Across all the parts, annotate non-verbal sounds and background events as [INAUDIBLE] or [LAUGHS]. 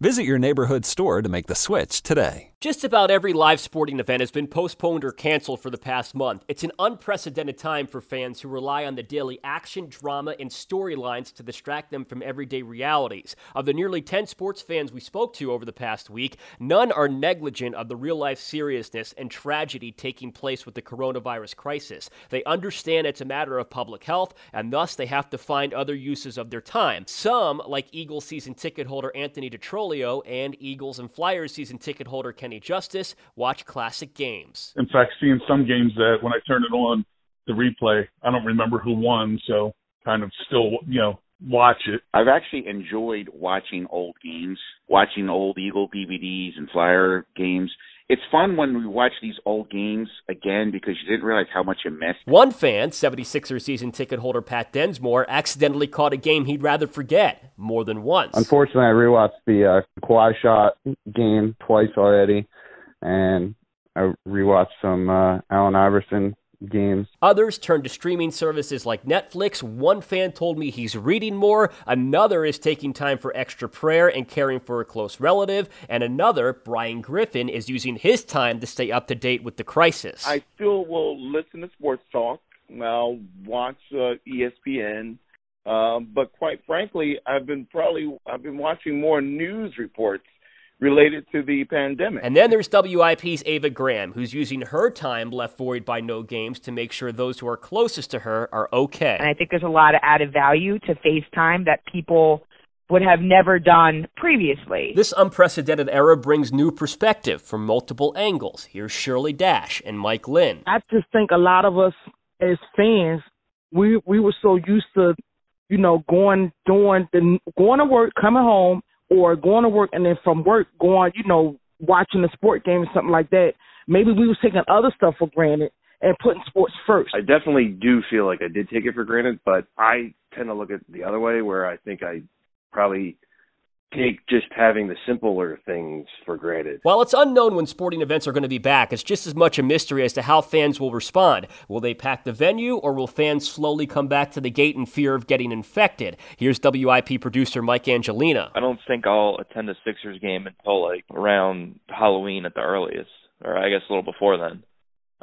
Visit your neighborhood store to make the switch today. Just about every live sporting event has been postponed or canceled for the past month. It's an unprecedented time for fans who rely on the daily action, drama, and storylines to distract them from everyday realities. Of the nearly 10 sports fans we spoke to over the past week, none are negligent of the real life seriousness and tragedy taking place with the coronavirus crisis. They understand it's a matter of public health, and thus they have to find other uses of their time. Some, like Eagles season ticket holder Anthony Detrolio, and Eagles and Flyers season ticket holder Kenny Justice watch classic games. In fact, seeing some games that when I turn it on, the replay, I don't remember who won, so kind of still, you know, watch it. I've actually enjoyed watching old games, watching old Eagle DVDs and Flyer games it's fun when we watch these old games again because you didn't realize how much you missed. One fan, 76er season ticket holder Pat Densmore, accidentally caught a game he'd rather forget more than once. Unfortunately, I rewatched the uh, Kawhi shot game twice already, and I rewatched some uh, Allen Iverson games. Others turn to streaming services like Netflix. One fan told me he's reading more. Another is taking time for extra prayer and caring for a close relative. And another, Brian Griffin, is using his time to stay up to date with the crisis. I still will listen to sports talk. I'll watch uh, ESPN. Um, but quite frankly, I've been probably I've been watching more news reports related to the pandemic. And then there's WIP's Ava Graham, who's using her time left void by no games to make sure those who are closest to her are okay. And I think there's a lot of added value to FaceTime that people would have never done previously. This unprecedented era brings new perspective from multiple angles. Here's Shirley Dash and Mike Lynn. I just think a lot of us as fans, we we were so used to, you know, going doing the going to work, coming home, or going to work and then from work going, you know, watching a sport game or something like that. Maybe we was taking other stuff for granted and putting sports first. I definitely do feel like I did take it for granted, but I tend to look at the other way where I think I probably take just having the simpler things for granted. While it's unknown when sporting events are going to be back, it's just as much a mystery as to how fans will respond. Will they pack the venue, or will fans slowly come back to the gate in fear of getting infected? Here's WIP producer Mike Angelina. I don't think I'll attend a Sixers game until like around Halloween at the earliest, or I guess a little before then.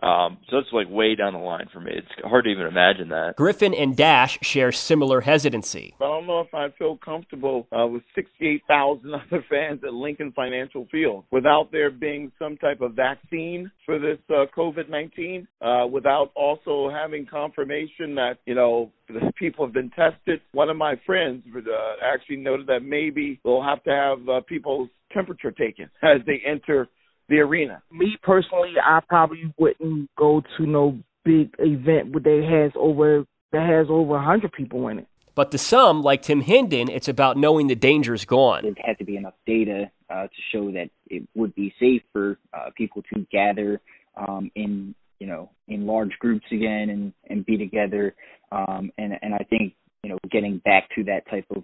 Um, so it's like way down the line for me. It's hard to even imagine that. Griffin and Dash share similar hesitancy. I don't know if I feel comfortable uh, with 68,000 [LAUGHS] other fans at Lincoln Financial Field without there being some type of vaccine for this uh, COVID 19, uh, without also having confirmation that, you know, [LAUGHS] the people have been tested. One of my friends uh, actually noted that maybe they'll have to have uh, people's temperature taken [LAUGHS] as they enter the arena. Me personally, I probably wouldn't go to no big event that has over that has over a hundred people in it. But to some, like Tim Hinden, it's about knowing the danger's gone. There had to be enough data uh, to show that it would be safe for uh, people to gather um, in you know in large groups again and and be together. Um, and and I think you know, getting back to that type of, of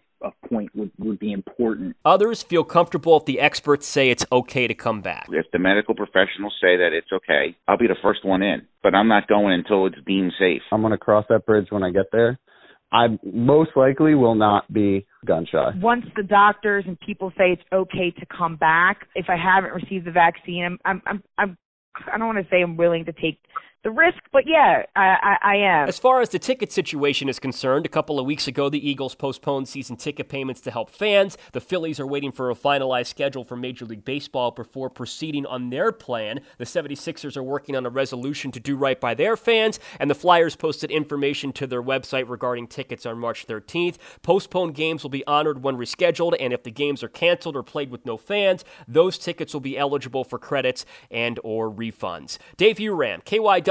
point would, would be important. Others feel comfortable if the experts say it's okay to come back. If the medical professionals say that it's okay, I'll be the first one in, but I'm not going until it's deemed safe. I'm going to cross that bridge when I get there. I most likely will not be gun shy. Once the doctors and people say it's okay to come back, if I haven't received the vaccine, I'm I'm I'm, I'm I don't want to say I'm willing to take the risk, but yeah, I, I, I am. As far as the ticket situation is concerned, a couple of weeks ago, the Eagles postponed season ticket payments to help fans. The Phillies are waiting for a finalized schedule for Major League Baseball before proceeding on their plan. The 76ers are working on a resolution to do right by their fans, and the Flyers posted information to their website regarding tickets on March 13th. Postponed games will be honored when rescheduled, and if the games are canceled or played with no fans, those tickets will be eligible for credits and or refunds. Dave Uran, KYW.